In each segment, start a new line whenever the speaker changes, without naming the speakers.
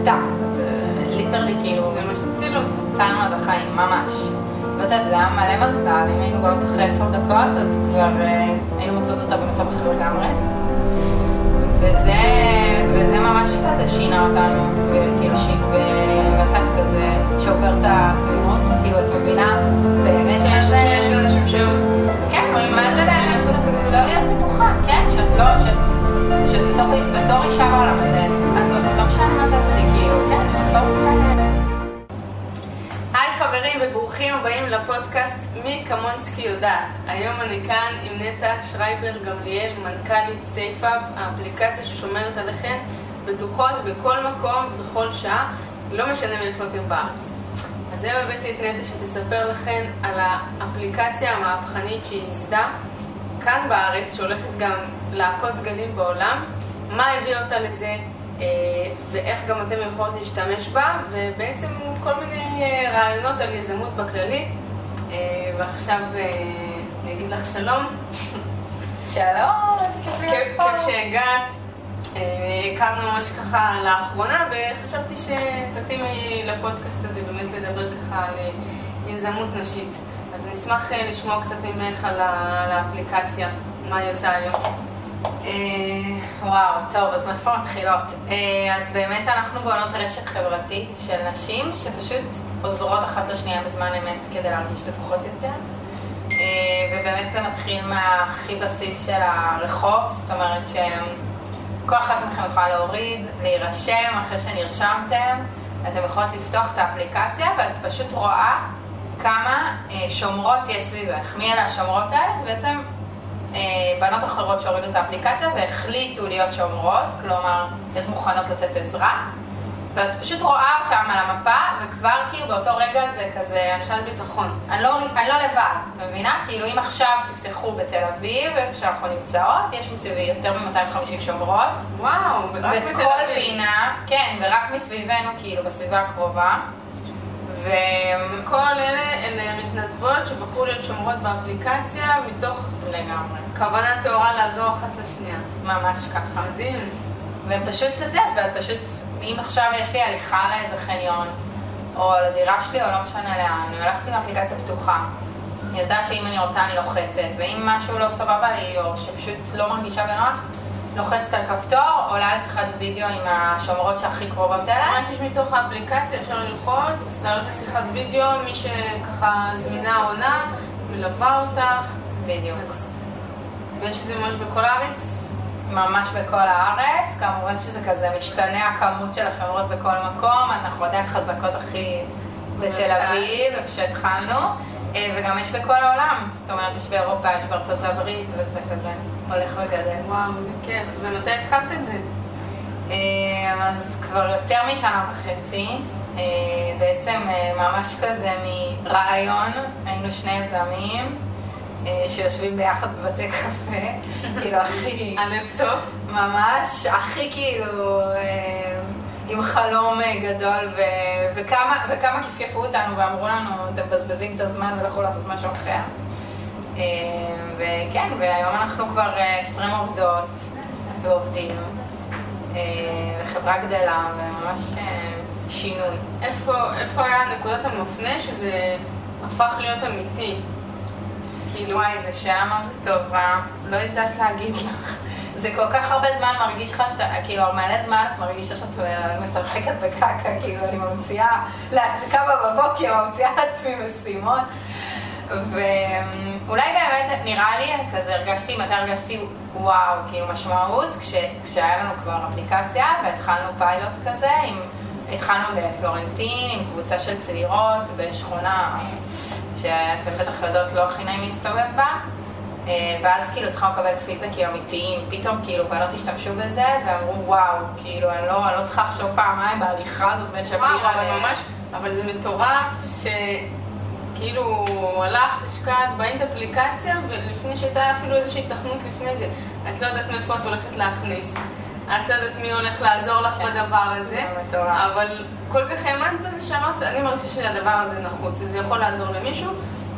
בכתה. ליטרלי כאילו,
אותי.
הצלנו לה את החיים, ממש. לא יודעת, זה היה מלא מזל, אם היינו באות אחרי עשר דקות, אז כבר אה, היינו מוצאות אותה במצב אחר לגמרי. וזה, וזה ממש כזה שינה אותנו, וכאילו שיק, ונתת כזה שעובר את התמימות, כאילו את מבינה, באמת מה זה,
יש אנשים שעוד...
כן, מה זה באמת, לא להיות בטוחה, כן, שאת לא, שאת, בתור אישה בעולם הזה, את
היי חברים וברוכים הבאים לפודקאסט מי כמונסקי יודעת. היום אני כאן עם נטע שרייבר גמליאל, מנכ"לית Safeup, האפליקציה ששומרת עליכם בטוחות בכל מקום, בכל שעה, לא משנה מאיפה אתם בארץ. אז היום הבאתי את נטע שתספר לכם על האפליקציה המהפכנית שהיא ייסדה כאן בארץ, שהולכת גם להכות גלים בעולם, מה הביא אותה לזה, ואיך גם אתם יכולות להשתמש בה, ובעצם כל מיני אה, רעיונות על יזמות בכללי. אה, ועכשיו אה, אני אגיד לך שלום.
שלום, כיף להיות פה.
כיף שהגעת. אה, הכרנו ממש ככה לאחרונה, וחשבתי שתתאימי לפודקאסט הזה באמת לדבר ככה על אה, יזמות נשית. אז נשמח אה, לשמוע קצת ממך על האפליקציה, מה היא עושה היום.
אה, וואו, טוב, אז מאיפה מתחילות? אה, אז באמת אנחנו בונות רשת חברתית של נשים שפשוט עוזרות אחת לשנייה בזמן אמת כדי להרגיש בטוחות יותר. אה, ובאמת זה מתחיל מהכי בסיס של הרחוב, זאת אומרת שכל אחת מכם יכולה להוריד, להירשם אחרי שנרשמתם, אתם יכולות לפתוח את האפליקציה ואת פשוט רואה כמה שומרות יש סביבך. מי אלה השומרות האלה? זה בעצם בנות אחרות שהורידו את האפליקציה והחליטו להיות שומרות, כלומר, להיות מוכנות לתת עזרה, ואת פשוט רואה אותם על המפה, וכבר כאילו באותו רגע זה כזה,
תחושת ביטחון.
אני לא, אני לא לבד, את מבינה? כאילו אם עכשיו תפתחו בתל אביב, איפה שאנחנו נמצאות, יש מסביבי יותר מ-250 שומרות,
וואו, רק בתל
בכל
אביב.
פינה, כן, ורק מסביבנו, כאילו, בסביבה הקרובה.
מתנדבות שבחרו להיות שומרות באפליקציה מתוך
לגמרי,
כוונה טהורה לעזור אחת לשנייה.
ממש ככה.
מדהים.
והם פשוט, את יודעת, ואת פשוט, אם עכשיו יש לי הליכה לאיזה חניון, או לדירה שלי, או לא משנה לאן, אני הולכת עם אפליקציה פתוחה. אני יודעת שאם אני רוצה אני לוחצת, ואם משהו לא סבבה לי, או שפשוט לא מרגישה בנוח, לוחצת על כפתור, עולה לשיחת וידאו עם השומרות שהכי קרובות אליי.
ממש יש מתוך האפליקציה, אפשר ללחוץ, לעלות לשיחת וידאו, מי שככה זמינה עונה, מלווה אותך.
בדיוק.
אז- ויש את זה ממש בכל הארץ.
ממש בכל הארץ, כמובן שזה כזה משתנה הכמות של השומרות בכל מקום, אנחנו עדיין חזקות הכי בתל אביב, איפה שהתחלנו, אה, וגם יש בכל העולם, זאת אומרת יש באירופה, יש בארצות הברית, וזה כזה הולך וגדל.
וואו, זה כיף. ומתי התחלת את זה?
אה, אז כבר יותר משנה וחצי, אה, בעצם אה, ממש כזה מרעיון, היינו שני יזמים שיושבים ביחד בבתי קפה, כאילו הכי...
הלפטופ.
ממש, הכי כאילו עם חלום גדול, ו, וכמה, וכמה כפכפו אותנו ואמרו לנו, אתם מבזבזים את הזמן ולכו לעשות משהו אחר. אה, וכן, והיום אנחנו כבר אה, 20 עובדות ועובדים, אה, וחברה גדלה, וממש אה, שינוי.
איפה, איפה היה נקודת המפנה שזה הפך להיות אמיתי? כאילו,
וואי, זו שאלה מה זה טובה, לא יודעת להגיד לך. זה כל כך הרבה זמן מרגיש לך שאתה, כאילו, מלא זמן את מרגישה שאת אה, משחקת בקקה, כאילו, אני ממציאה, לעצמי קמה בבוקר, ממציאה לעצמי משימות. ואולי באמת, נראה לי, כזה הרגשתי, מתי הרגשתי וואו, כאילו משמעות, כש, כשהיה לנו כבר אפליקציה והתחלנו פיילוט כזה, עם, התחלנו בפלורנטין עם קבוצה של צעירות בשכונה שאתם בטח יודעות לא הכי נעים להסתובב בה. אה, ואז כאילו התחלנו לקבל פידבקים אמיתיים, פתאום כאילו בנות השתמשו בזה ואמרו וואו, כאילו אני לא, אני לא צריכה לחשוב פעמיים בהליכה הזאת בין שפירא ל...
ממש, אבל זה מטורף שכאילו הלכת, השקעת, בנית אפליקציה, ולפני שהייתה אפילו איזושהי תכנות לפני זה, את לא יודעת מאיפה את הולכת להכניס. את לא יודעת מי הולך לעזור לך
כן.
בדבר הזה. אבל כל כך האמנת בזה שאמרת, אני מרגישה שהדבר הזה נחוץ, זה יכול לעזור למישהו,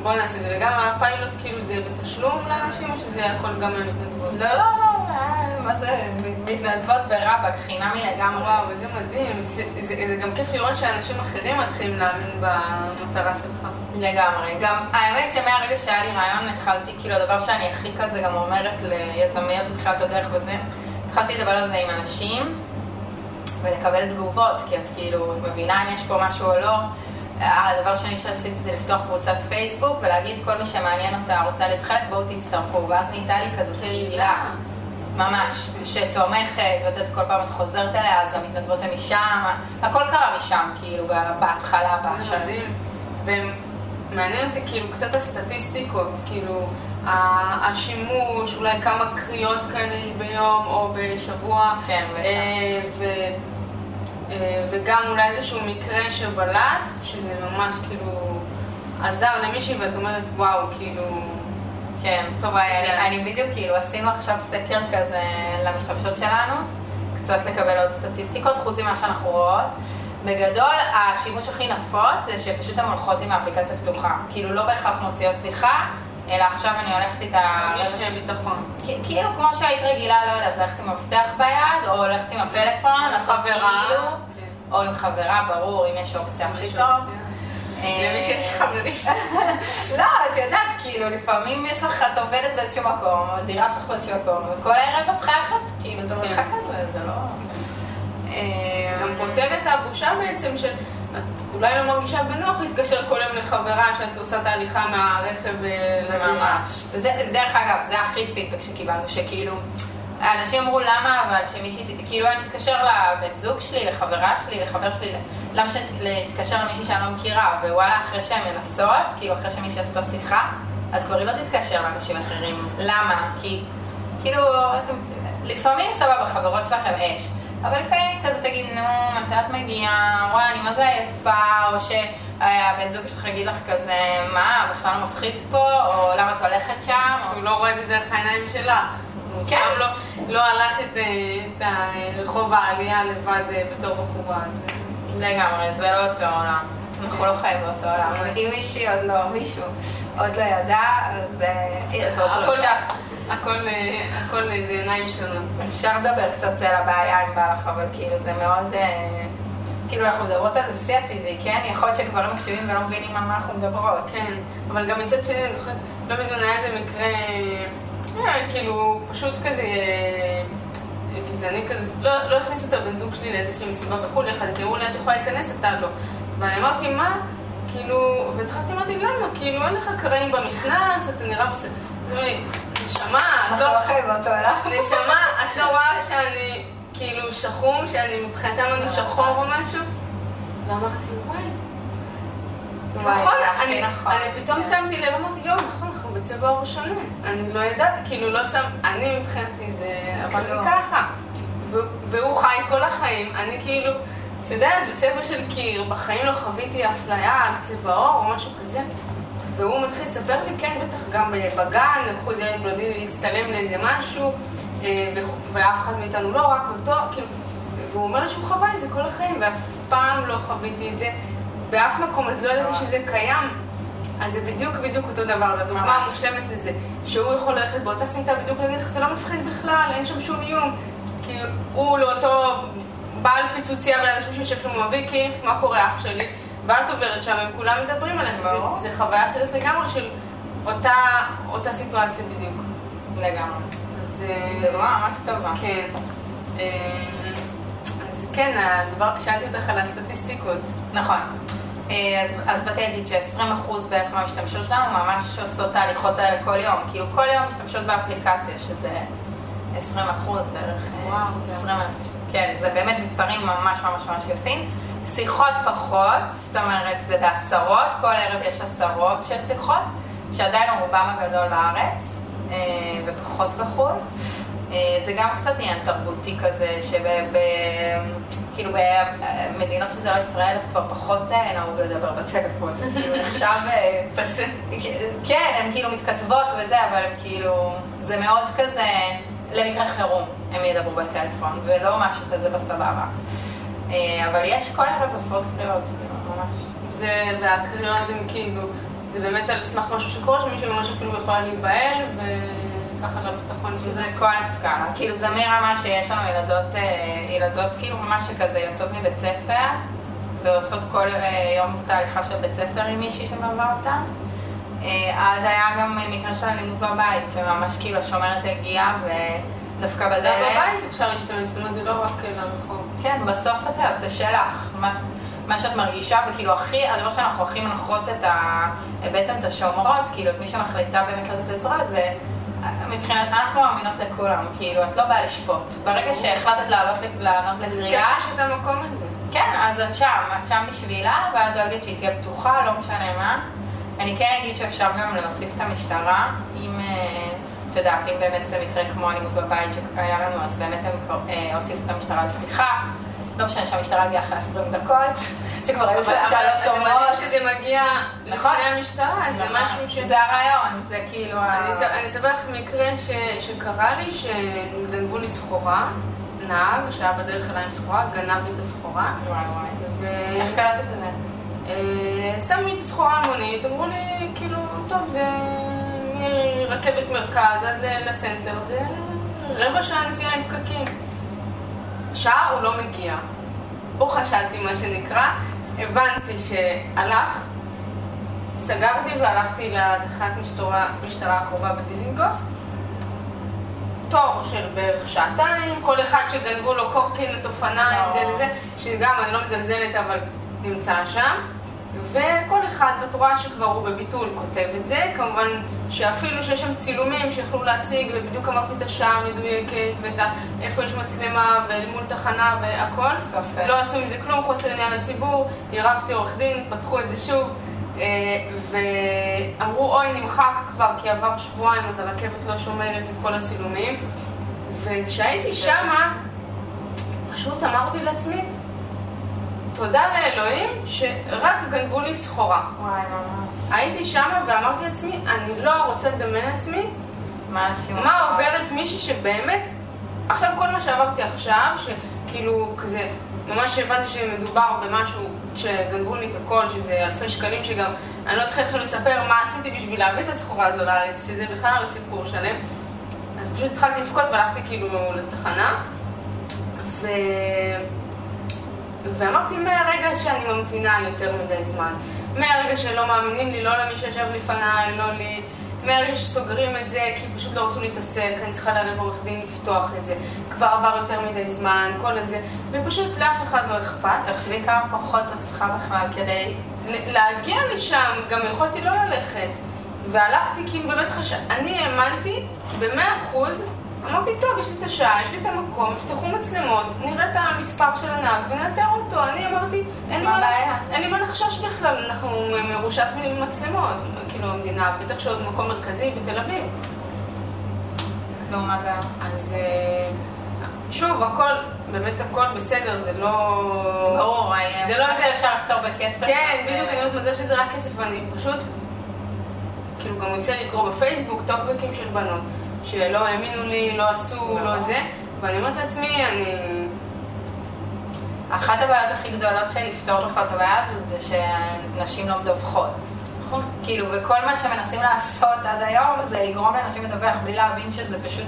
בוא נעשה את זה. וגם הפיילוט, כאילו, זה בתשלום לאנשים, או שזה הכל גם מהמתנדבות?
לא, לא, לא, מה זה, מתנדבות ברבאק, חינמי לגמרי.
וואו, איזה מדהים. זה, זה, זה גם כיף לראות שאנשים אחרים מתחילים להאמין במטרה שלך.
לגמרי. גם האמת שמהרגע שהיה לי רעיון התחלתי, כאילו הדבר שאני הכי כזה גם אומרת ליזמיות בתחילת הדרך וזה, התחלתי לדבר על זה עם אנשים ולקבל תגובות, כי את כאילו מבינה אם יש פה משהו או לא. הדבר השני שעשיתי זה לפתוח קבוצת פייסבוק ולהגיד כל מי שמעניין אותה רוצה להתחלק בואו תצטרפו ואז נהייתה לי כזאת קהילה ממש שתומכת ואת כל פעם את חוזרת אליה אז המתנדבות הן משם הכל קרה משם כאילו בהתחלה
בשנים. ומעניין אותי כאילו קצת הסטטיסטיקות כאילו השימוש, אולי כמה קריאות כאלה יש ביום או בשבוע.
כן,
בטח. אה, וגם אולי איזשהו מקרה שבלט, שזה ממש כאילו עזר למישהי ואת אומרת וואו, כאילו...
כן, טוב, אני, אני בדיוק כאילו עשינו עכשיו סקר כזה למשתמשות שלנו, קצת לקבל עוד סטטיסטיקות, חוץ ממה שאנחנו רואות. בגדול, השימוש הכי נפוץ זה שפשוט הן הולכות עם האפליקציה פתוחה. כאילו לא בהכרח מוציאות שיחה, אלא עכשיו אני הולכת איתה...
יש לי ביטחון.
כאילו כמו שהיית רגילה, לא יודעת, ללכת עם המפתח ביד, או ללכת עם הפלאפון,
לעשות כאילו,
או עם חברה, ברור, אם יש אופציה הכי טוב.
למי שיש חברים.
לא, את יודעת, כאילו, לפעמים יש לך, את עובדת באיזשהו מקום, או דירה שלך באיזשהו מקום, וכל הערב את חייכת, כאילו, את המרחק הזה, זה לא...
גם פותר את הבושה בעצם של... את אולי לא מרגישה בנוח להתקשר כל יום לחברה שאת עושה את ההליכה מהרכב
לדירה. ממש. דרך אגב, זה הכי פידבק שקיבלנו, שכאילו... אנשים אמרו למה, אבל שמישהי, כאילו אני אתקשר לבן זוג שלי, לחברה שלי, לחבר שלי, למה שתתקשר למישהי שאני לא מכירה, ווואלה, אחרי שהן מנסות, כאילו אחרי שמישהי עשתה שיחה, אז כבר היא לא תתקשר לאנשים אחרים. למה? כי, כאילו, אתם, לפעמים סבבה, חברות שלכם אש, אבל לפעמים כזה תגיד, נו, מתי את מגיעה, וואי, אני מה זה עייפה, או שהבן זוג שלך יגיד לך כזה, מה, בכלל מפחיד פה, או למה את הולכת שם,
או... הוא לא רואה את זה דרך העיניים שלך.
כן.
לא, לא הלך את, אה, את הרחוב העלייה לבד אה, בתור בחורה.
לגמרי, זה לא אותו עולם. אנחנו לא חיים באותו עולם. אם מישהי עוד לא, מישהו עוד לא ידע, אז
אה. הכל, זה עיניים שונות.
אפשר לדבר קצת על הבעיה עם בעלך, אבל כאילו זה מאוד... כאילו אנחנו מדברות על זה שיא הטבעי, כן? יכול להיות שכבר לא מקשיבים ולא מבינים על מה אנחנו מדברות.
כן, אבל גם מצד שני, אני זוכרת, לא מזמן היה איזה מקרה... אה, כאילו, פשוט כזה אה, גזעני כזה, לא, לא הכניסו את הבן זוג שלי לאיזושהי מסיבה בחו"ל יחד, אמרו לי, את יכולה להיכנס, אתה לא. ואני אמרתי, מה? כאילו, והתחלתי, אמרתי, למה? כאילו, אין לך קרעים במכנס, אתה נראה בסדר. נשמה, את לא... נשמה, את לא רואה שאני כאילו שחום, שאני מבחינתם אני שחור או משהו? ואמרתי, וואי. נכון, אני פתאום שמתי לב, אמרתי, יואו, נכון. בצבע עור שונה. אני לא יודעת, כאילו לא שם, אני מבחינתי זה, אבל לא ככה. והוא חי כל החיים, אני כאילו, את יודעת, בצבע של קיר, בחיים לא חוויתי אפליה על צבע עור או משהו כזה. והוא מתחיל לספר לי, כן, בטח גם בגן, לקחו איזה ילד בלעדי להצטלם לאיזה משהו, אה, ואף אחד מאיתנו לא, רק אותו, כאילו, והוא אומר לי שהוא חווה את זה כל החיים, ואף פעם לא חוויתי את זה באף מקום, אז לא ידעתי שזה קיים. אז זה בדיוק בדיוק אותו דבר, זו דוגמה מושלמת לזה. שהוא יכול ללכת באותה סמטה בדיוק להגיד לך, זה לא מפחיד בכלל, אין שם שום איום. כי הוא לאותו בעל פיצוצייה ולאנשים שיושב שם מביא כיף, מה קורה אח שלי? ואת עוברת שם, הם כולם מדברים עליך, זה, זה חוויה אחרת לגמרי של אותה, אותה סיטואציה בדיוק.
לגמרי.
אז...
דוגמה ממש טובה.
כן. אה, אז כן, הדבר, שאלתי אותך על הסטטיסטיקות.
נכון. אה, אז, אז באתי להגיד ש-20% בערך מהמשתמשות שלנו ממש עושות את ההליכות האלה כל יום. כאילו כל יום משתמשות באפליקציה, שזה 20% בערך.
אה, וואו,
20 אלף. כן, זה באמת מספרים ממש ממש ממש יפים. שיחות פחות, זאת אומרת זה בעשרות, כל ערב יש עשרות של שיחות, שעדיין רובם הגדול בארץ, אה, ופחות בחו"ל. זה גם קצת עניין תרבותי כזה, שב... כאילו במדינות שזה לא ישראל, אז כבר פחות אה, נהוג לדבר בטלפון. כאילו עכשיו... אה. כן, הן כאילו מתכתבות וזה, אבל הם כאילו... זה מאוד כזה... למקרה חירום הם ידברו בטלפון, ולא משהו כזה בסבבה. אה, אבל יש כל ערב עשרות קריאות, כאילו, ממש.
זה, והקריאות הן כאילו, זה באמת על סמך משהו שקורה, שמישהו ממש אפילו יכולה להיבהל, ו... ככה לביטחון
זה
שזה...
כל הסקאלה. כאילו זה מרמה שיש לנו ילדות, אה, ילדות כאילו ממש שכזה יוצאות מבית ספר ועושות כל אה, יום תהליכה של בית ספר עם מישהי שמלווה אותה. אה, עד היה גם מקרה של אלימות בבית, שממש כאילו השומרת הגיעה ודווקא בדלת.
בבית אפשר להשתמש, זאת אומרת זה לא רק לרחוב.
כן, בסוף את יודעת, זה שלך. מה, מה שאת מרגישה, וכאילו הכי, הדבר שאנחנו הכי מנחות את ה... בעצם את השומרות, כאילו את מי שמחליטה באמת לתת עזרה, זה מבחינת, אנחנו מאמינות לכולם, כאילו את לא באה לשפוט. ברגע שהחלטת לעלות, לענות לקריאה,
שיש את המקום הזה.
כן, אז את שם, את שם בשבילה, ואת דואגת שהיא תהיה פתוחה, לא משנה מה. אני כן אגיד שאפשר גם להוסיף את המשטרה, אם, אה, את יודעת, אם באמת זה מקרה כמו אלימות בבית שהיה לנו, אז באמת הם אה, הוסיפו את המשטרה לשיחה. לא משנה שהמשטרה הגיעה אחרי 20 דקות, שכבר היו שלוש אומרות.
שזה מגיע
נכון.
לפני המשטרה, זה
נכון.
משהו ש...
זה הרעיון, זה כאילו...
אני אס- אני אספר לך מקרה שקרה לי, שגנבו לי סחורה, נהג שהיה בדרך אליי עם סחורה, גנב לי את הסחורה,
וואי וואי. איך קלטת את זה?
אה, שמו לי את הסחורה המונית, אמרו לי, כאילו, טוב, זה מרכבת מרכז עד לסנטר, זה רבע שעה נסיעה עם פקקים. שעה הוא לא מגיע. פה חשדתי, מה שנקרא, הבנתי שהלך, סגרתי והלכתי לתחנת משטרה, משטרה הקרובה בדיזינגוף. תור של בערך שעתיים, כל אחד שגנבו לו קורקינט, אופניים. זה וזה, שגם אני לא מזלזלת אבל נמצא שם. וכל אחד רואה שכבר הוא בביטול כותב את זה, כמובן שאפילו שיש שם צילומים שיכולו להשיג, ובדיוק אמרתי את השעה המדויקת, ואת ה... איפה יש מצלמה, ומול תחנה והכל.
ספק.
לא עשו עם זה כלום, חוסר עניין לציבור, עירבתי עורך דין, פתחו את זה שוב, אה, ואמרו אוי נמחק כבר כי עבר שבועיים אז הרכבת לא שומרת את כל הצילומים. וכשהייתי שמה, פשוט אמרתי לעצמי, תודה לאלוהים שרק גנבו לי סחורה.
וואי, ממש.
הייתי שמה ואמרתי לעצמי, אני לא רוצה לדמיין לעצמי
משהו.
מה עוברת מישהי שבאמת, עכשיו כל מה שעברתי עכשיו, שכאילו כזה, ממש הבנתי שמדובר במשהו שגנבו לי את הכל, שזה אלפי שקלים, שגם אני לא אתחיל עכשיו לספר מה עשיתי בשביל להביא את הסחורה הזו לארץ, שזה בכלל לא סיפור שלם. אז פשוט התחלתי לבכות והלכתי כאילו לתחנה, ו... ואמרתי מהרגע שאני ממתינה יותר מדי זמן, מהרגע שלא מאמינים לי, לא למי שישב לפניי, לא לי, מהרגע שסוגרים את זה כי פשוט לא רצו להתעסק, אני צריכה לערב עורך דין לפתוח את זה, כבר עבר יותר מדי זמן, כל הזה, ופשוט לאף אחד לא אכפת.
תחשבי כמה כוחות את צריכה בכלל כדי...
להגיע לשם, גם יכולתי לא ללכת. והלכתי כי באמת חשב... אני האמנתי במאה אחוז, אמרתי, טוב, יש לי את השעה, יש לי את המקום, יפתחו מצלמות, נראה את המספר של הנהג ונאתר אותו. אני אמרתי, אין לי
מה
מה מה לחשוש בכלל, אנחנו מרושת מצלמות. כאילו, המדינה, בטח שעוד מקום מרכזי בתל אביב.
כלום הבעיה.
אז אה, שוב, הכל, באמת הכל בסדר, זה לא...
ברור,
זה לא
מה
זה-
שאפשר לפתור בכסף.
כן, בדיוק, אני אומרת מזל שזה רק כסף, ואני פשוט, כאילו גם יוצא לקרוא בפייסבוק טוקבקים של בנות, שלא האמינו לי, לא עשו, לא זה, ואני אומרת לעצמי, אני...
אחת הבעיות הכי גדולות של לפתור בכלל את הבעיה הזאת זה שנשים לא מדווחות.
נכון.
כאילו, וכל מה שמנסים לעשות עד היום זה לגרום לאנשים לדווח בלי להבין שזה פשוט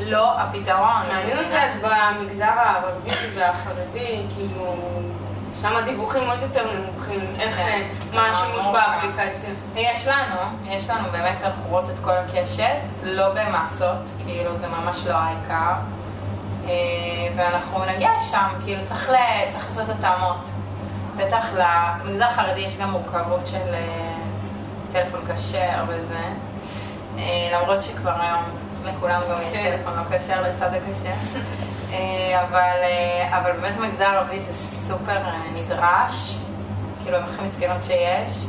לא הפתרון.
מעניין אותי אז במגזר הערבי והחרדי, כאילו, שם הדיווחים עוד יותר נמוכים, איך,
כן.
אה, מה השימוש
ברור.
באפליקציה.
יש לנו, יש לנו באמת, אנחנו רואות את כל הקשת, לא במסות, כאילו זה ממש לא העיקר. אה, ואנחנו נגיע לשם, כאילו צריך, לעשות התאמות. בטח למגזר החרדי יש גם מורכבות של אה, טלפון כשר וזה. אה, למרות שכבר היום לכולם גם יש
כן.
טלפון לא כשר לצד הכשר. אה, אבל, אה, אבל באמת במגזר הערבי זה סופר אה, נדרש, כאילו הם הכי מסכנות שיש.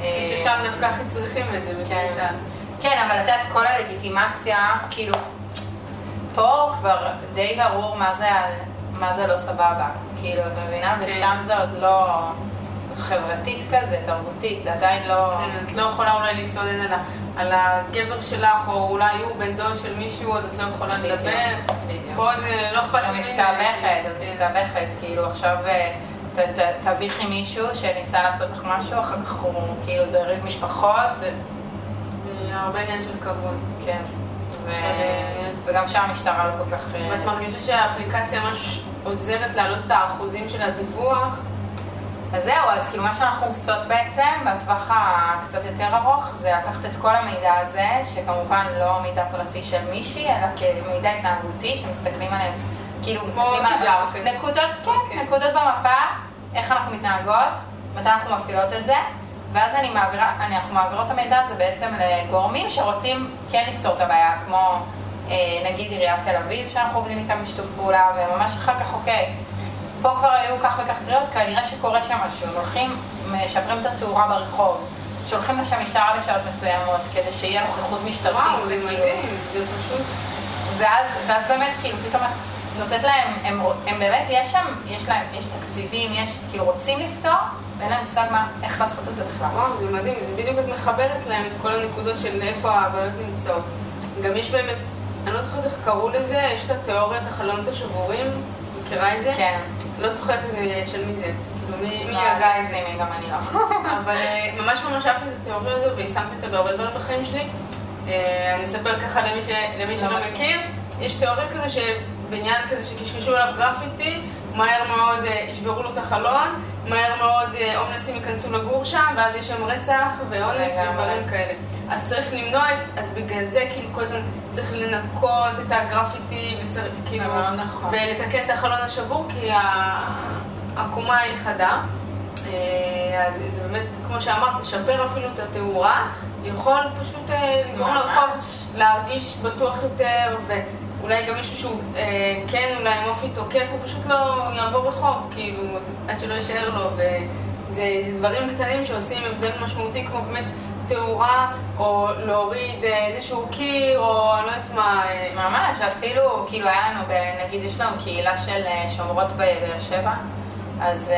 אה,
ששם דווקא הכי צריכים את זה,
כן. כן, אבל את יודעת, כל הלגיטימציה, כאילו, פה כבר די ברור מה זה, מה זה לא סבבה. כאילו, את מבינה?
כן.
ושם זה עוד לא חברתית כזה, תרבותית, זה עדיין לא...
כן, את לא יכולה אולי להתלונן על, ה, על הגבר שלך, או אולי הוא בן דוד של מישהו, אז את לא יכולה לדבר. פה זה לא אכפת
את
לי.
מסתבכת, את. מסתבכת, כאילו עכשיו אה, תביכי מישהו שניסה לעשות לך משהו, אחר כך הוא, כאילו זה ריב משפחות, זה-
הרבה עניין של כבוד.
כן. וגם שם המשטרה לא כל כך... אה,
ואת מרגישה שהאפליקציה ממש עוזרת להעלות את האחוזים של הדיווח?
אז זהו, אז כאילו מה שאנחנו עושות בעצם, בטווח הקצת יותר ארוך, זה לקחת את כל המידע הזה, שכמובן לא מידע פרטי של מישהי, אלא כמידע התנהגותי, שמסתכלים עליהם, כאילו מסתכלים על נקודות, כן, okay. אוקיי. נקודות במפה, איך אנחנו מתנהגות, מתי אנחנו מפעילות את זה, ואז אני מעבירה, אני, אנחנו מעבירות את המידע הזה בעצם לגורמים שרוצים כן לפתור את הבעיה, כמו אה, נגיד עיריית תל אביב, שאנחנו עובדים איתם בשיתוף פעולה, וממש אחר כך, אוקיי, פה כבר היו כך וכך קריאות, כנראה שקורה שם משהו, הם הולכים, משפרים את התאורה ברחוב, שולחים לשם משטרה בשעות מסוימות, כדי שיהיה נוכחות משטרתית.
וואו, זה מדהים, זה פשוט...
ואז, ואז באמת, כאילו, פתאום את נותנת להם, הם, הם באמת, יש שם, יש להם, יש תקציבים, יש, כאילו, רוצים לפתור, ואין להם מושג מה, איך לעשות את זה בכלל.
וואו, זה מדהים, זה בדיוק את מחברת להם את כל הנקודות של איפה הבעיות נמצאות. גם יש באמת, אני לא זוכרת איך קראו לזה, יש את התיאוריית החלונות השבורים, מכירה את זה?
כן.
לא זוכרת של מי זה. כאילו, מי
הגה את זה, גם אני לא.
אבל אה, ממש ממש אהבתי את התיאוריה הזו והשמתי אותה בהרבה דברים בחיים שלי. אה, אני אספר ככה למי שלא לא מכיר. יש תיאוריה כזה שבניין כזה שקשקשו עליו גרפיטי, מהר מאוד אה, ישברו לו את החלון, מהר מאוד הומלסים ייכנסו לגור שם, ואז יש שם רצח ואונס ודברים כאלה. אז צריך למנוע, אז בגלל זה כאילו כל הזמן צריך לנקות את הגרפיטי, וצריך כאילו,
נכון.
ולתקן את החלון השבור, כי העקומה היא חדה. אה, אז זה באמת, כמו שאמרת, לשפר אפילו את התאורה, יכול פשוט אה, לגרום לרחוב להרגיש בטוח יותר, ואולי גם מישהו שהוא אה, כן, אולי עם אופי תוקף, הוא פשוט לא יעבור רחוב, כאילו, עד שלא יישאר לו, וזה דברים קטנים שעושים הבדל משמעותי, כמו באמת תאורה, או להוריד אה, איזשהו קיר, או אני לא יודעת מה.
אה. ממש, אפילו, כאילו היה לנו, נגיד יש לנו קהילה של אה, שומרות בבאר שבע, אז,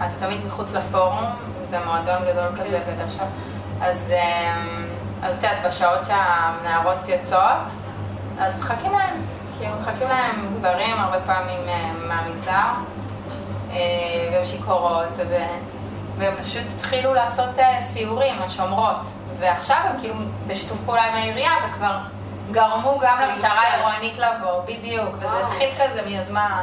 אז תמיד מחוץ לפורום, זה מועדון גדול כזה כן. בבאר שבע, אז את יודעת, בשעות שהנערות יוצאות, אז מחכים להם, כאילו מחכים להם גברים הרבה פעמים מהמגזר, והן שיכורות, והם פשוט התחילו לעשות אה, סיורים, השומרות. ועכשיו הם כאילו בשיתוף פעולה עם העירייה, וכבר גרמו גם למשטרה העירונית לבוא, בדיוק. וזה התחיל כזה מיוזמה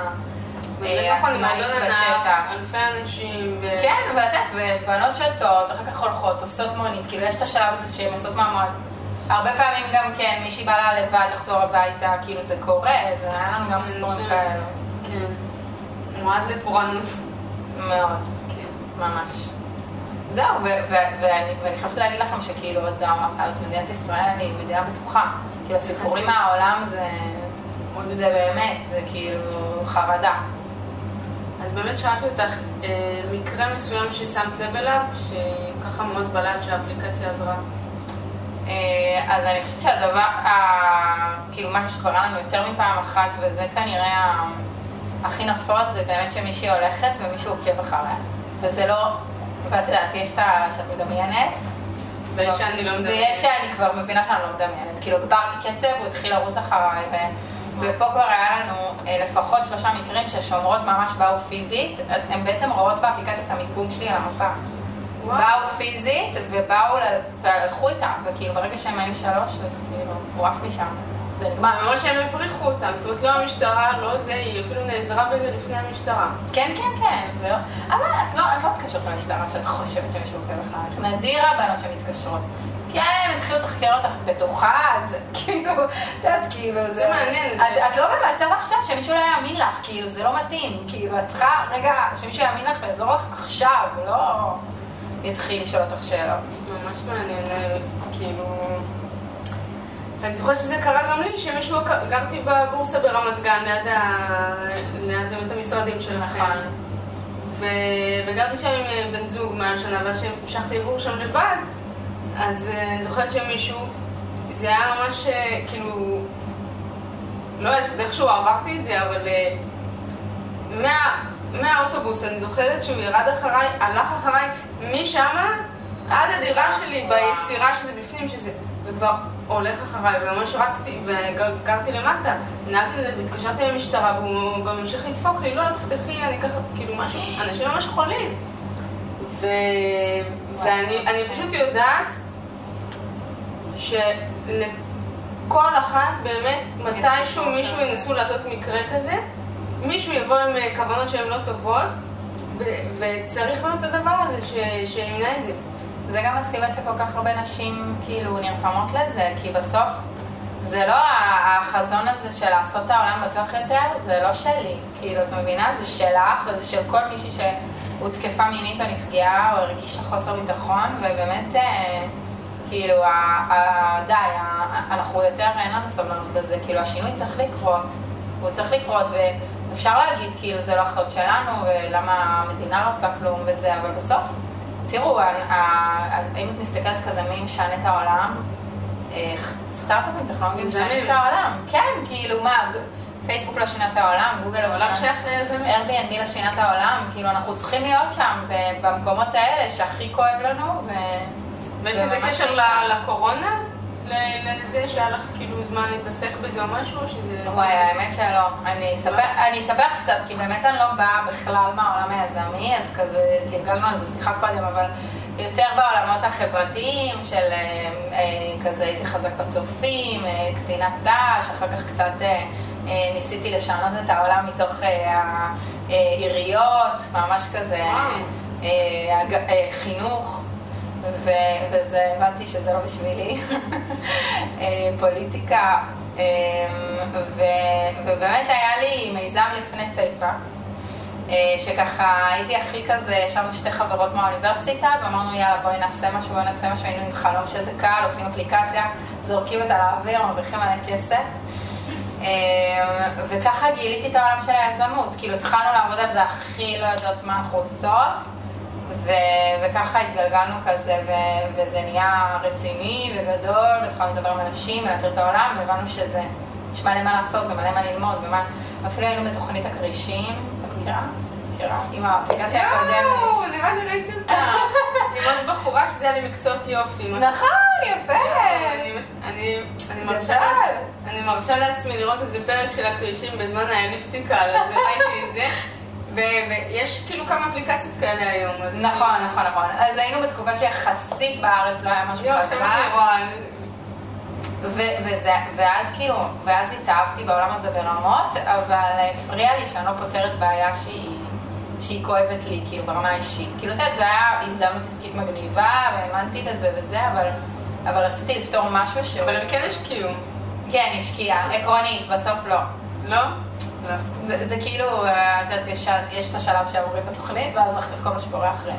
אה, נכון, עצמאית בשטח. אלפי אנשים.
כן, ואת יודעת, ובנות שותות, אחר כך הולכות, תופסות מונית, כאילו יש את השלב הזה שהן יוצאות מהמועד. הרבה פעמים גם כן, מישהי בא לה לבד לחזור הביתה, כאילו זה קורה, זה היה לנו גם סיפורים כאלה.
כן. מועד לפורענות.
מאוד. ממש. זהו, ואני חייבת להגיד לכם שכאילו, מדינת ישראל היא מדינה בטוחה. כאילו, הסיפורים מהעולם זה, זה באמת, זה כאילו חרדה.
אז באמת שאלתי אותך, אה, מקרה מסוים ששמת לב אליו, שככה מאוד בלט שהאפליקציה עזרה?
אה, אז אני חושבת שהדבר, כאילו משהו שקרה לנו יותר מפעם אחת, וזה כנראה הכי נפוץ, זה באמת שמישהי הולכת ומישהו עוקב אחריה. וזה לא, ואת יודעת, יש את ה... שאת מדמיינת.
ויש שאני לא מדמיינת.
ויש שאני כבר מבינה שאני לא מדמיינת. כאילו, הגברתי קצב, הוא התחיל לרוץ אחריי, ו... ופה כבר היה לנו אה, לפחות שלושה מקרים ששומרות ממש באו פיזית, הן בעצם רואות באפליקציה את המיקום שלי על המפה. באו פיזית ובאו, והלכו איתה, וכאילו ברגע שהם היו שלוש, אז כאילו, הוא עף לי שם.
זה נגמר. ממש הם הבריחו אותם, זאת אומרת לא המשטרה, לא זה, היא אפילו נעזרה בזה לפני המשטרה.
כן, כן, כן, זהו. אבל את לא, את לא מתקשרת למשטרה שאת חושבת שמישהו עוקב אחריך. נדיר הבנות שמתקשרות. כן, הם התחילו לתחקר אותך בתוכה, זה כאילו, את יודעת, כאילו, זה...
זה מעניין.
את לא במצב עכשיו שמישהו לא יאמין לך, כאילו, זה לא מתאים. כאילו, את צריכה, רגע, שמישהו יאמין לך ויעזור לך עכשיו, לא יתחיל לשאול אותך שאלות.
ממש מעניין, כאילו... אני זוכרת שזה קרה גם לי, שמישהו, גרתי בבורסה ברמת גן, ליד, ה... ליד באמת המשרדים שלכם. נכון. ו... וגרתי שם עם אה, בן זוג מעל שנה, ואז שהמשכתי לגור שם לבד, אז אה, אני זוכרת שמישהו, זה היה ממש אה, כאילו, לא יודעת איכשהו עברתי את זה, אבל מה... מהאוטובוס, אני זוכרת שהוא ירד אחריי, הלך אחריי משם עד הדירה שלי ביצירה שזה בפנים, שזה... וכבר הולך אחריי, וממש רצתי, וגרתי למטה. נהגתי לזה, והתקשרתי למשטרה, והוא גם המשיך לדפוק לי, לא, תפתחי, אני ככה, כאילו משהו, אנשים ממש חולים. ו... ואני פשוט יודעת שלפחות כל אחת באמת, מתישהו מישהו ינסו לעשות מקרה כזה, מישהו יבוא עם אה, כוונות שהן לא טובות, וצריך באמת את הדבר הזה שימנע את זה.
זה גם הסיבה שכל כך הרבה נשים כאילו נרתמות לזה, כי בסוף זה לא החזון הזה של לעשות את העולם בטוח יותר, זה לא שלי. כאילו, את מבינה? זה שלך וזה של כל מישהי שהותקפה מינית או נפגעה או הרגישה חוסר ביטחון, ובאמת, אה, כאילו, די, אנחנו יותר, אין לנו סבלנות בזה, כאילו, השינוי צריך לקרות, הוא צריך לקרות, ואפשר להגיד, כאילו, זה לא אחריות שלנו, ולמה המדינה לא עושה כלום וזה, אבל בסוף, תראו, אם את מסתכלת כזה מי משנה את העולם, אה, סטארט-אפים טכנולוגיים משנים. את העולם. כן, כאילו מה, פייסבוק לא שינה את העולם, גוגל לא שינה.
שייך ליזמים.
Airbnb לא שינה את העולם, כאילו אנחנו צריכים להיות שם, במקומות האלה שהכי כואב לנו, ו...
ויש לזה קשר לקורונה? לזה שהיה לך כאילו זמן להתעסק בזה או משהו? שזה...
וואי, האמת שלא. אני אספר, אני אספר קצת, כי באמת אני לא באה בכלל מהעולם היזמי, אז כזה גלגלנו על זה שיחה קודם, אבל יותר בעולמות החברתיים של אה, אה, כזה הייתי חזק בצופים, אה, קצינת ת"ש, אחר כך קצת ניסיתי לשנות את העולם מתוך העיריות, ממש כזה חינוך. וזה, הבנתי שזה לא בשבילי, אה, פוליטיקה, אה, ו- ובאמת היה לי מיזם לפני סייפה, אה, שככה הייתי הכי כזה, ישבנו שתי חברות מהאוניברסיטה, ואמרנו יאללה בואי נעשה משהו, בואי נעשה משהו, היינו עם חלום שזה קל, עושים אפליקציה, זורקים אותה לאוויר, מרוויחים עליה כסף. אה, וככה גיליתי את העולם של היזמות, כאילו התחלנו לעבוד על זה הכי לא יודעות מה אנחנו עושות. ו- וככה התגלגלנו כזה, ו- וזה נהיה רציני וגדול, והתחלנו לדבר עם אנשים, ולהכיר את העולם, והבנו שזה, יש מלא מה לעשות ומלא מה ללמוד, ומה, אפילו היינו בתוכנית הכרישים, אתה מכירה? מכירה? עם האפליקציה
יואו,
הקודמת.
נראה לי ראיתי אותה. עם עוד בחורה שזה היה לי מקצועות יופי.
נכון, יפה.
אני- מרשה
גדל.
אני מרשה לעצמי לראות איזה פרק של הכרישים בזמן האליפטיקל, אז ראיתי את זה. ויש כאילו כמה אפליקציות כאלה היום.
נכון, נכון, נכון. אז היינו בתקופה שיחסית בארץ לא היה משהו וזה, ואז כאילו, ואז התאהבתי בעולם הזה ברמות, אבל הפריע לי שאני לא פותרת בעיה שהיא, שהיא כואבת לי, כאילו, ברמה האישית. כאילו, את יודעת, זה היה הזדמנות עסקית מגניבה, והאמנתי בזה וזה, אבל, אבל רציתי לפתור משהו שהוא...
אבל הם כן השקיעו.
כן, השקיעה, עקרונית, בסוף לא.
לא?
זה, כאילו, אה, את יודעת, יש, את השלב שעבורים בתוכנית, ואז את כל מה שקורה אחרי.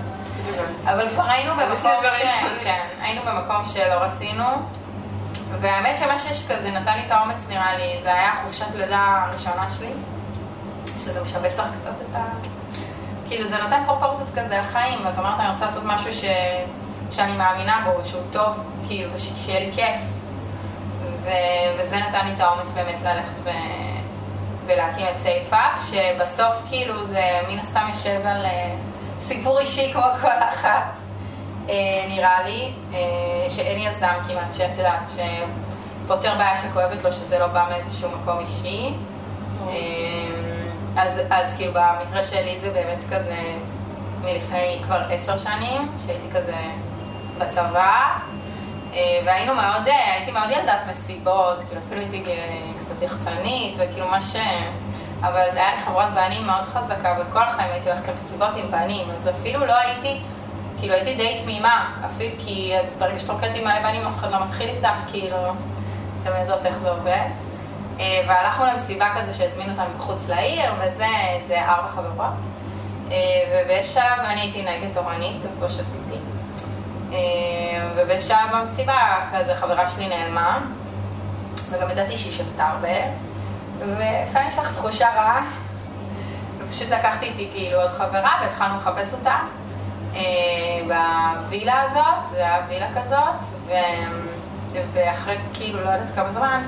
אבל כבר היינו במקום ש... כן, היינו במקום שלא רצינו, והאמת שמה שיש כזה נתן לי את האומץ נראה לי, זה היה חופשת לידה הראשונה שלי, שזה משבש לך קצת את ה... כאילו זה נותן פרופורציות כזה לחיים, ואת אומרת, אני רוצה לעשות משהו ש... שאני מאמינה בו, שהוא טוב, כאילו, ושיהיה לי כיף. ו... וזה נתן לי את האומץ באמת ללכת ו... ולהקים את Safeup, שבסוף כאילו זה מן הסתם יושב על אה, סיפור אישי כמו כל אחת, אה, נראה לי, אה, שאין יזם כמעט, שאת יודעת, שפותר בעיה שכואבת לו, שזה לא בא מאיזשהו מקום אישי. אה, אז, אז כאילו במקרה שלי זה באמת כזה מלפני כבר עשר שנים, שהייתי כזה בצבא, והיינו מאוד, הייתי מאוד ילדת מסיבות, כאילו אפילו הייתי קצת יחצנית, וכאילו מה ש... אבל זה היה לי חברת בנים מאוד חזקה, וכל החיים הייתי הולכת למסיבות עם בנים, אז אפילו לא הייתי, כאילו הייתי די תמימה, אפילו כי ברגע שאת רוקדת עם מלא בנים אף אחד לא מתחיל איתך, כאילו, אתם יודעות איך זה עובד. אה, והלכנו למסיבה כזה שהזמינו אותנו מחוץ לעיר, וזה, זה ארבע חברות. אה, ובאיזשהו שלב אני הייתי נהגת תורנית, אז לא שתיתי. אה, ובאיזשהו שלב במסיבה, כזה חברה שלי נעלמה, וגם ידעתי שהיא שתתה הרבה, ולפעמים יש לך תחושה רעה, ופשוט לקחתי איתי כאילו עוד חברה, והתחלנו לחפש אותה אה, בווילה הזאת, זה היה וילה כזאת, ו... ואחרי כאילו לא יודעת כמה זמן,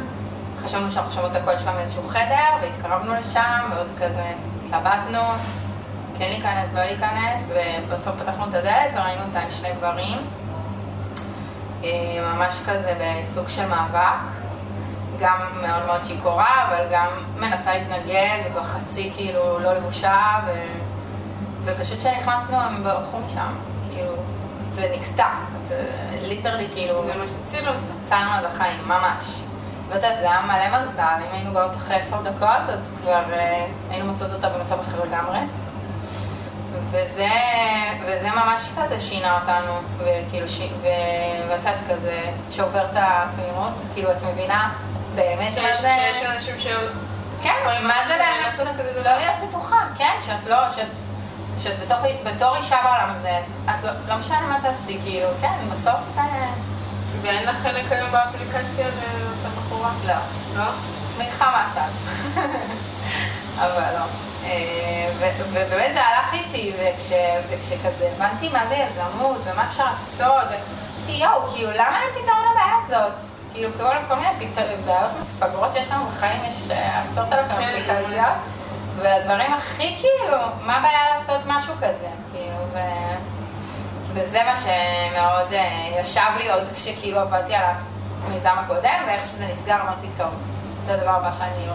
חשבנו שאנחנו שומעות את הקול שלה מאיזשהו חדר, והתקרבנו לשם, ועוד כזה התלבטנו, כן להיכנס, לא להיכנס, ובסוף פתחנו את הדלת וראינו אותה עם שני גברים, אה, ממש כזה בסוג של מאבק, גם מאוד מאוד שיכורה, אבל גם מנסה להתנגד, וכבר חצי כאילו לא לבושה, ו... ופשוט כשנכנסנו הם ברחו משם, כאילו, זה נקטע, ליטרלי כאילו,
זה מה שהציל אותה.
יצאנו עד החיים, ממש. ואת יודעת, זה היה מלא מזל, אם היינו באות אחרי עשר דקות, אז כבר אה, היינו מוצאות אותה במצב אחר לגמרי. וזה, וזה ממש כזה שינה אותנו, וכאילו, ש... ו... ואת יודעת, כזה, שובר את התמימות, כאילו, את מבינה באמת מה זה...
שיש אנשים ש...
כן,
יכולים
מה זה באמת. לא להיות בטוחה, כן, שאת לא, שאת, שאת בתור, בתור אישה בעולם הזה, את לא, לא משנה מה תעשי, כאילו, כן, בסוף, אה,
ואין לך חלק היום באפליקציה לאותה בחורה?
לא,
לא?
תמיכה מהצד, אבל לא. אה, ובאמת זה הלך איתי, וכש, וכשכזה הבנתי מה זה יזמות, ומה אפשר לעשות, ואמרתי, יואו, כאילו, למה אין פתרון לבעיה הזאת? כאילו, כל, כל מיני פתר- בעיות מפגרות שיש לנו בחיים, יש אה, עשרות אלפים
כן,
אפליקציות, והדברים הכי כאילו, מה הבעיה לעשות משהו כזה? כאילו, ו... וזה מה שמאוד אה, ישב לי עוד כשכאילו עבדתי על המיזם הקודם, ואיך שזה נסגר אמרתי, טוב, זה הדבר הבא שאני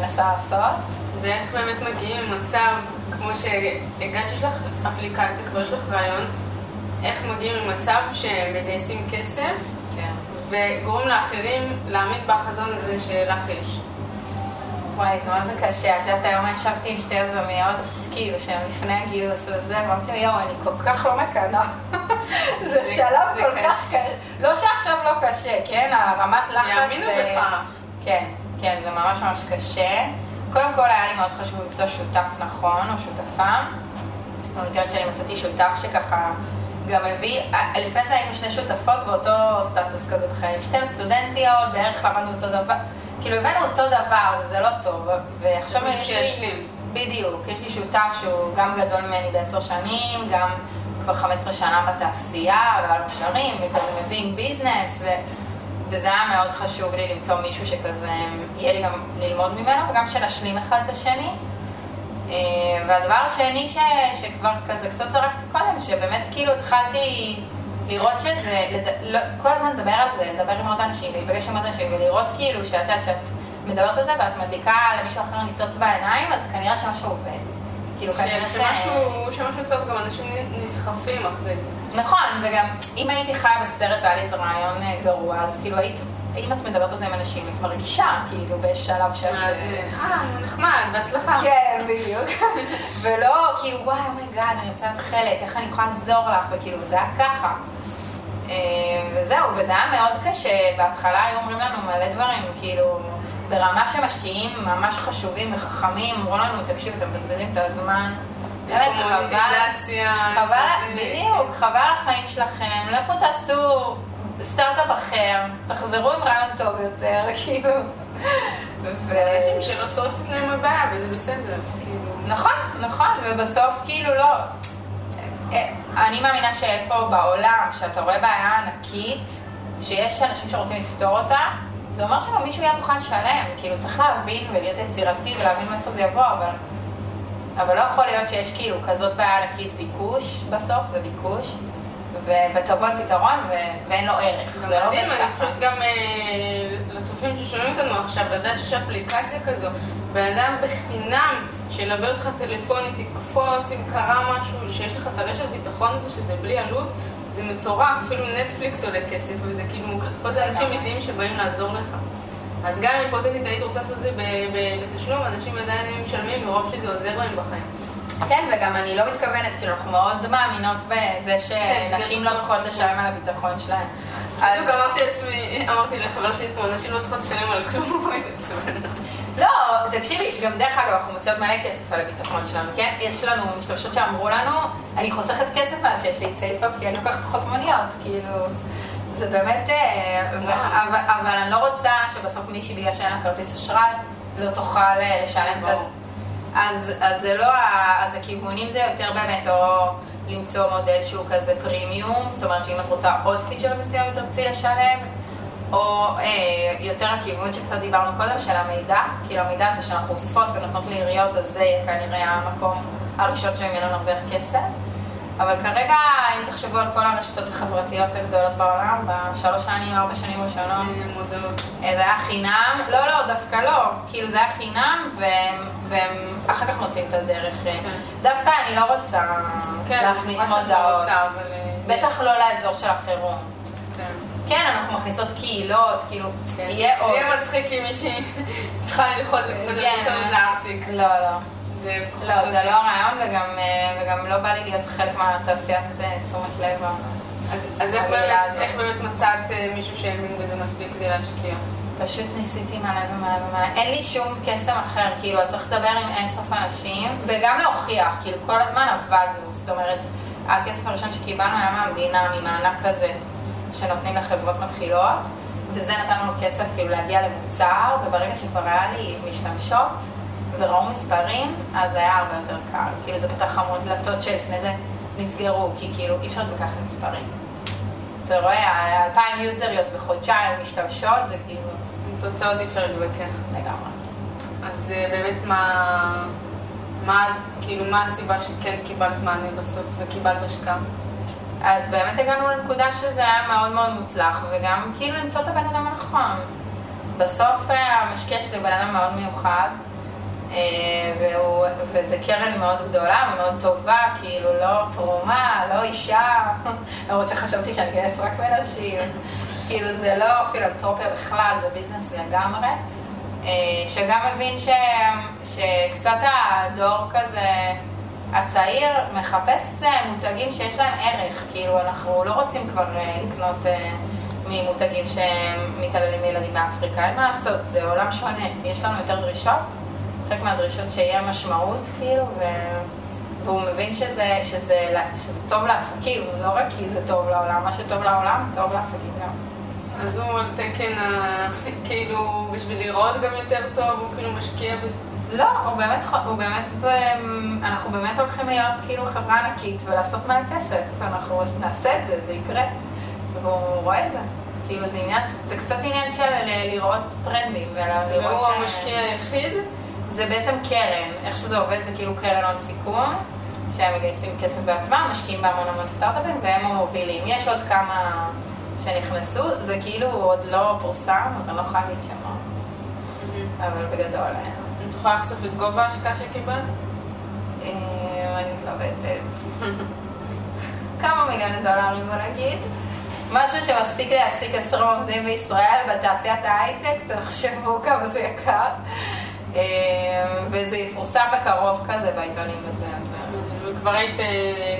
מנסה לעשות.
ואיך באמת מגיעים למצב, כמו שהגעת שיש לך אפליקציה, כבר יש לך רעיון, איך מגיעים למצב שמגייסים כסף וגורמים לאחרים להאמין בחזון הזה שלך יש.
וואי, זה מה זה קשה. את יודעת, היום ישבתי עם שתי יזמיות, כאילו, שהן לפני הגיוס וזה, ואמרתי לי, יואו, אני כל כך לא מקנאה. זה שלב כל. כך קשה. לא שעכשיו לא קשה, כן? הרמת לחץ...
שיאמינו
זה-
בך.
כן, כן, זה ממש ממש קשה. קודם כל היה לי מאוד חשוב למצוא שותף נכון, או שותפה. במקרה שלי מצאתי שותף שככה גם הביא, אה, לפני זה היינו שני שותפות באותו סטטוס כזה בחיים. שתינו סטודנטיות, בערך למדנו אותו דבר. כאילו הבאנו אותו דבר, וזה לא טוב. ועכשיו יש לי... בדיוק, יש לי שותף שהוא גם גדול ממני בעשר שנים, גם כבר 15 שנה בתעשייה, ועל קשרים, וכזה מבין ביזנס, ו... וזה היה מאוד חשוב לי למצוא מישהו שכזה, יהיה לי גם ללמוד ממנו, וגם שנשלים אחד את השני. אה, והדבר השני ש... שכבר כזה קצת זרקתי קודם, שבאמת כאילו התחלתי לראות שזה, לד... לא, כל הזמן לדבר על זה, לדבר עם עוד אנשים, להיפגש עם עוד אנשים, ולראות כאילו שאת יודעת שאת מדברת על זה ואת מדליקה למישהו אחר ניצוץ בעיניים, אז כנראה שמשהו עובד. כאילו כנראה
ש-. שמשהו שמשהו טוב, גם אנשים נסחפים אחרי זה.
נכון, וגם אם הייתי חיה בסרט והיה לי איזה רעיון אה, גרוע, אז כאילו היית, אם את מדברת על זה עם אנשים, את מרגישה, כאילו, באיזשהו שלב של...
אז אה, נחמד, בהצלחה.
כן, בדיוק. ולא, כאילו, וואי, oh my god, אני רוצה להיות חלק, איך אני יכולה לעזור לך, וכאילו, זה היה ככה. אה, וזהו, וזה היה מאוד קשה, בהתחלה היו אומרים לנו מלא דברים, כאילו, ברמה שמשקיעים ממש חשובים וחכמים, אמרו לנו, תקשיבו, אתם מבזבזים את הזמן. באמת, חבל. חבל,
זה-
בדיוק, חבל על החיים שלכם, לכו תעשו סטארט-אפ אחר, תחזרו עם רעיון טוב יותר, כאילו. ו...
אנשים שלא שורפת להם הבעיה, וזה בסדר. כאילו.
נכון, נכון, ובסוף כאילו לא... אה, אני מאמינה שאיפה בעולם, שאתה רואה בעיה ענקית, שיש אנשים שרוצים לפתור אותה, זה אומר שגם מישהו יהיה מוכן לשלם, כאילו צריך להבין ולהיות יצירתי ולהבין מאיפה זה יבוא, אבל... אבל לא יכול להיות שיש כאילו כזאת בעיה ענקית ביקוש, בסוף זה ביקוש, ותבוא פתרון ואין לו ערך,
זה
לא
מדהים,
עובד
אני
ככה.
חושבת גם אה, לצופים ששומעים אותנו עכשיו, לדעת שיש אפליקציה כזו, בן אדם בחינם שילווה אותך טלפונית, יקפוץ אם קרה משהו, שיש לך את הרשת ביטחון הזו שזה בלי עלות, זה מטורף, אפילו נטפליקס עולה כסף, וזה כאילו. פה זה אנשים. אמיתיים שבאים לעזור לך. אז גם אם היפותטית היית רוצה לעשות את זה בתשלום, אנשים עדיין משלמים מרוב שזה עוזר להם בחיים.
כן, וגם אני לא מתכוונת, כאילו אנחנו מאוד מאמינות בזה שנשים לא. צריכות לשלם על הביטחון שלהן. אז
בדיוק אמרתי לעצמי, אמרתי לחבר שלי אתמול, נשים לא צריכות לשלם על כלום.
לא, תקשיבי, גם דרך אגב, אנחנו מוציאות מלא כסף על הביטחון שלנו, כן? יש לנו משתמשות שאמרו לנו, אני חוסכת כסף מאז שיש לי את Safeup, כי אני לוקחת פחות מוניות, כאילו... זה באמת... אה. אבל, אני לא רוצה שבסוף מישהי, בגלל שאין לה כרטיס אשראי, לא תוכל אה, לשלם את. אז, אז זה לא, אז הכיוונים זה יותר באמת, או למצוא מודל שהוא כזה פרימיום, זאת אומרת שאם את רוצה עוד feature מסוים תרצי לשלם, או אה, יותר הכיוון שקצת דיברנו קודם, של המידע, כאילו המידע הזה שאנחנו אוספות ונותנות לעיריות, אז זה יהיה כנראה המקום הראשון שממנו נרוויח כסף. אבל כרגע, אם תחשבו על כל הרשתות החברתיות הגדולות בעולם, בשלוש שנים, ארבע שנים ראשונות,
מודעות.
אה, זה היה חינם, לא, לא, דווקא לא, כאילו זה היה חינם, והם, והם אחר כך מוצאים את הדרך. אה.
כן.
דווקא אני לא רוצה
כן,
להכניס
לא
מודעות.
אה,
בטח לא לאזור של החירום.
כן.
כן, אנחנו מכניסות קהילות, כאילו, יהיה עוד.
זה יהיה מצחיק אם מישהי צריכה ללחוץ
כן.
בסוף לארטיק.
לא, לא. לא, זה. לא הרעיון, וגם, אה, וגם לא בא לי להיות חלק מהתעשיית אה, תשומת לב. ה-
אז- איך באמת- מצאת אה, מישהו שהאמין בזה מספיק כדי להשקיע?
פשוט ניסיתי מלא ומלא ומלא. אין לי שום קסם אחר, כאילו, צריך לדבר עם אינסוף אנשים, וגם להוכיח, כאילו, כל הזמן עבדנו. זאת אומרת, הכסף הראשון שקיבלנו היה מהמדינה, ממענק כזה, שנותנים לחברות מתחילות, וזה נתן לנו כסף, כאילו, להגיע למוצר, וברגע שכבר היה לי משתמשות, וראו מספרים, אז היה הרבה יותר קל. כאילו, זה פתח המון דלתות שלפני זה נסגרו, כי כאילו, אי אפשר להתווכח עם מספרים. אתה רואה, אלפיים יוזריות בחודשיים משתמשות, זה כאילו...
עם תוצאות אי אפשר להתווכח.
לגמרי.
אז אה, באמת מה... מה, כאילו, מה הסיבה שכן קיבלת מענה בסוף וקיבלת השקעה?
אז באמת הגענו לנקודה שזה היה מאוד מאוד מוצלח, וגם כאילו למצוא את הבן אדם הנכון. בסוף אה, המשקיע שלי בן אדם מאוד מיוחד, והוא, וזה קרן מאוד גדולה ומאוד טובה, כאילו לא תרומה, לא אישה, למרות שחשבתי שאני אגייס רק בנשים. כאילו זה לא פילנטרופיה בכלל, זה ביזנס לגמרי. אה, שגם מבין ש, שקצת הדור כזה הצעיר מחפש אה, מותגים שיש להם ערך, כאילו אנחנו לא רוצים כבר אה, לקנות אה, ממותגים שמתעללים בילדים באפריקה, אין מה לעשות, זה עולם שונה, יש לנו יותר דרישות, חלק מהדרישות שיהיה משמעות, כאילו, ו... והוא מבין שזה, שזה, שזה טוב לעסקים, לא רק כי זה טוב לעולם, מה שטוב לעולם, טוב לעסקים גם.
אז הוא על תקן, ה- כאילו, בשביל לראות גם יותר טוב, הוא כאילו משקיע בזה.
לא, הוא באמת, הוא באמת, ב- אנחנו באמת הולכים להיות כאילו חברה ענקית ולעשות מלא כסף. אנחנו נעשה את זה, זה יקרה. והוא רואה את זה. כאילו זה עניין, זה קצת עניין של ל- לראות טרנדים ולראות
והוא המשקיע היחיד.
זה בעצם קרן, איך שזה עובד זה כאילו קרן הון סיכון, שהם מגייסים כסף בעצמם, משקיעים בהמון המון סטארט-אפים והם המובילים. יש עוד כמה שנכנסו, זה כאילו עוד לא פורסם, אז אני לא יכולה להגיד שמות, אבל בגדול... אה,
את יכולה לחשוף את גובה ההשקעה שקיבלת?
אה, אני מתלבטת. כמה מיליוני דולרים בוא נגיד. משהו שמספיק להעסיק עשרים עובדים בישראל בתעשיית ההייטק, תחשבו כמה זה יקר. אה, וזה יפורסם בקרוב כזה בעיתונים וזה. יודעת.
וכבר היית, אה,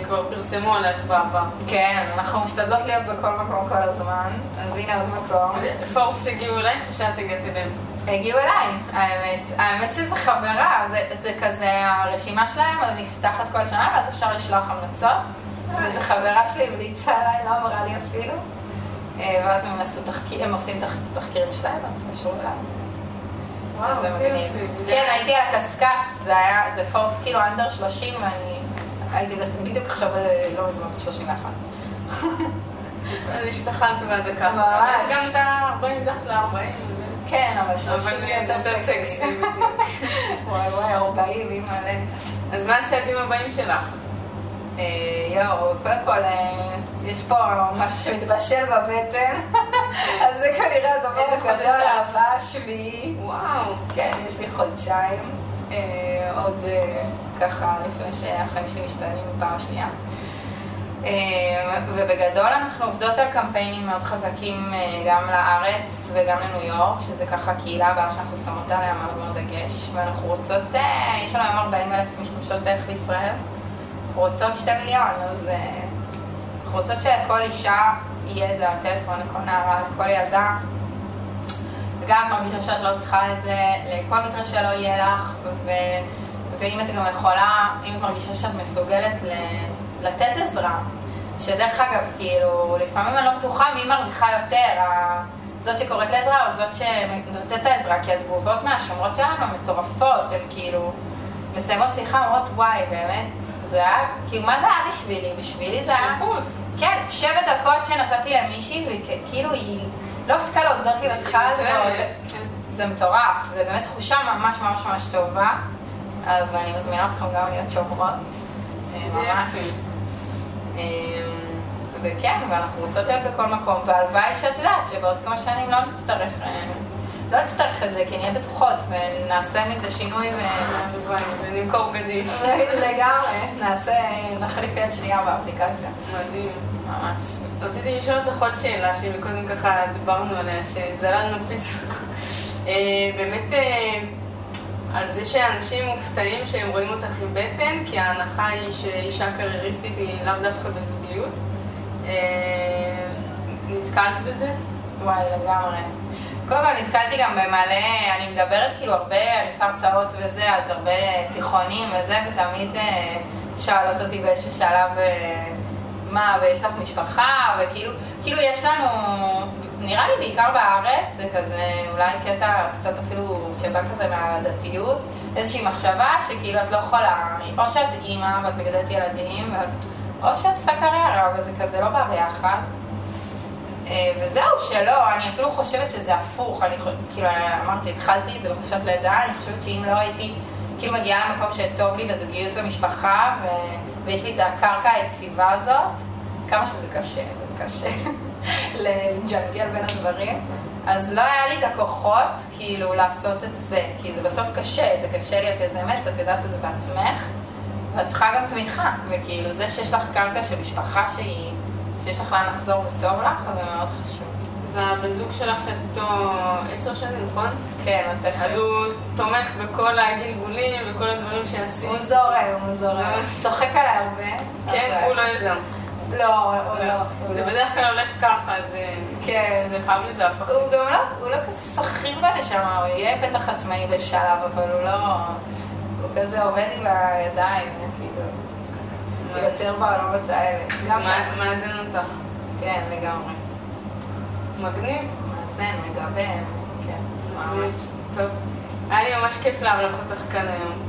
כבר פרסמו עליך בעבר.
כן, אנחנו משתדלות להיות בכל מקום כל הזמן, אז הנה עוד מקום.
פורבס הגיעו אלייך או שאת הגעת אליהם?
הגיעו אליי, האמת. האמת שזה חברה, זה, זה כזה, הרשימה שלהם נפתחת כל שנה, ואז אפשר לשלוח המלצות. וזו חברה שלי המליצה עליי, לא אמרה לי אפילו. אה, ואז הם, תחקיר, הם עושים תח, תחקירים שלהם, אז תקשרו אליי.
וואו,
אז זה
איזה
מגניב.
יופי. וזה-
כן, הייתי על הקשקש, זה היה, זה פורס כאילו אנדר 30, ואני הייתי בדיוק עכשיו, אה, לא מזמן, 31.
השתחלת מהדקה.
ממש.
גם את ה-40 מתחת ל-40.
כן, אבל
אבל
30
זה
יותר סקסי. וואי וואי, 40, אימא'לה.
אז מה הצעדים הבאים שלך?
אה, יואו, קודם כל, אה, יש פה משהו שמתבשל בבטן, אז זה כנראה הדבר הגדול,
חודש את?
האהבה השביעי.
וואו.
כן, יש לי חודשיים, אה, עוד ככה לפני שהחיים שלי משתנים פעם שנייה. ובגדול אנחנו עובדות על קמפיינים מאוד חזקים גם לארץ וגם לניו יורק, שזה ככה קהילה הבאה שאנחנו שמות עליה מאוד מאוד דגש, ואנחנו רוצות, יש לנו היום 40 אלף משתמשות בערך בישראל, אנחנו רוצות שתי מיליון, אז אה, אנחנו רוצות שלכל אישה יהיה את הטלפון, לכל נערה, לכל ילדה, וגם את מרגישה שאת לא צריכה את זה, לכל מקרה שלא יהיה לך, ו... ואם את גם יכולה, אם את מרגישה שאת מסוגלת ל... לתת עזרה, שדרך אגב, כאילו, לפעמים אני לא בטוחה מי מרוויחה יותר. זאת שקוראת לעזרה או זאת שנותנת את העזרה, כי התגובות מהשומרות שלנו מטורפות, הן כאילו מסיימות שיחה, אומרות וואי, באמת, זה היה, כאילו, מה זה היה בשבילי? בשבילי זה היה...
שליחות.
כן, שבע דקות שנתתי למישהי, וכאילו היא לא הפסיקה להודות לי בשיחה הזאת. זה מטורף, זה באמת תחושה ממש ממש ממש טובה. אז אני מזמינה אתכם גם להיות שומרות. אה,
זה.
אה, וכן, ואנחנו רוצות להיות בכל מקום, והלוואי שאת יודעת שבעוד כמה שנים לא נצטרך אה, לא אצטרך את זה, כי נהיה בטוחות, ונעשה מזה שינוי.
ונמכור בגדים.
לגמרי, נעשה, נחליף יד שנייה באפליקציה.
מדהים.
ממש.
רציתי לשאול אותך עוד שאלה, שמקודם ככה דיברנו עליה, שזללנו פיצה. אה, באמת, אה, על זה שאנשים מופתעים שהם רואים אותך עם בטן, כי ההנחה היא שאישה קרייריסטית היא לאו דווקא בזוגיות. אה, נתקלת בזה?
וואי, לגמרי. קודם כל נתקלתי גם במלא, אני מדברת כאילו הרבה, אני עושה הרצאות וזה, אז הרבה תיכונים וזה, ותמיד אה, שואלות אותי באיזשהו שלב, אה, מה, ויש לך משפחה, וכאילו, כאילו יש לנו, נראה לי בעיקר בארץ, זה כזה אולי קטע קצת אפילו שבא כזה מהדתיות, איזושהי מחשבה שכאילו את לא יכולה, או שאת אימא ואת מגדלת ילדים, ואת, או שאת עושה קריירה, וזה כזה לא בא ביחד. אה, וזהו, שלא, אני אפילו חושבת שזה הפוך, אני כאילו, אמרתי, התחלתי את זה בחופשת לידה, אני חושבת שאם לא הייתי כאילו מגיעה למקום שטוב לי בזוגיות ומשפחה, ו... ויש לי את הקרקע היציבה הזאת, כמה שזה קשה, זה קשה לג'נגל בין הדברים, אז לא היה לי את הכוחות כאילו לעשות את זה, כי זה בסוף קשה, זה קשה להיות יזמת, את יודעת את זה בעצמך, ואת צריכה גם תמיכה, וכאילו זה שיש לך קרקע של משפחה שהיא... שיש לך לאן לחזור וטוב לך, זה מאוד חשוב.
זה הבן זוג שלך שאת איתו עשר שנים, נכון?
כן, תכף.
אז הוא תומך בכל הגלגולים וכל הדברים שעשית?
הוא זורם, הוא זורם. צוחק עליי הרבה.
כן, הוא לא יזם.
לא, הוא לא.
זה בדרך כלל הולך ככה, אז כן, זה חייב לי דף.
הוא גם לא, הוא לא כזה שכיר בנשמה, הוא יהיה בטח עצמאי בשלב, אבל הוא לא... הוא כזה עובד עם הידיים, כאילו... יותר בעולמות האלה.
מאזן אותך.
כן, לגמרי.
מגניב.
מאזן, מגוון, כן, ממש.
טוב. היה לי ממש כיף לארח אותך כאן היום.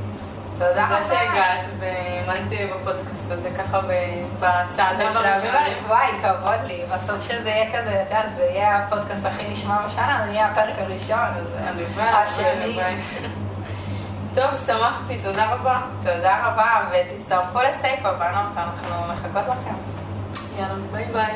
תודה רבה.
שהגעת והאמנת בפודקאסט הזה ככה בצעדה
בראשונים. וואי, כבוד לי. בסוף שזה יהיה כזה, את יודעת, זה יהיה הפודקאסט הכי נשמע בשנה, זה יהיה הפרק הראשון. השני.
טוב, שמחתי, תודה רבה.
תודה רבה, ותצטרפו לסייפה, בנות, אנחנו מחכות לכם.
יאללה, ביי ביי.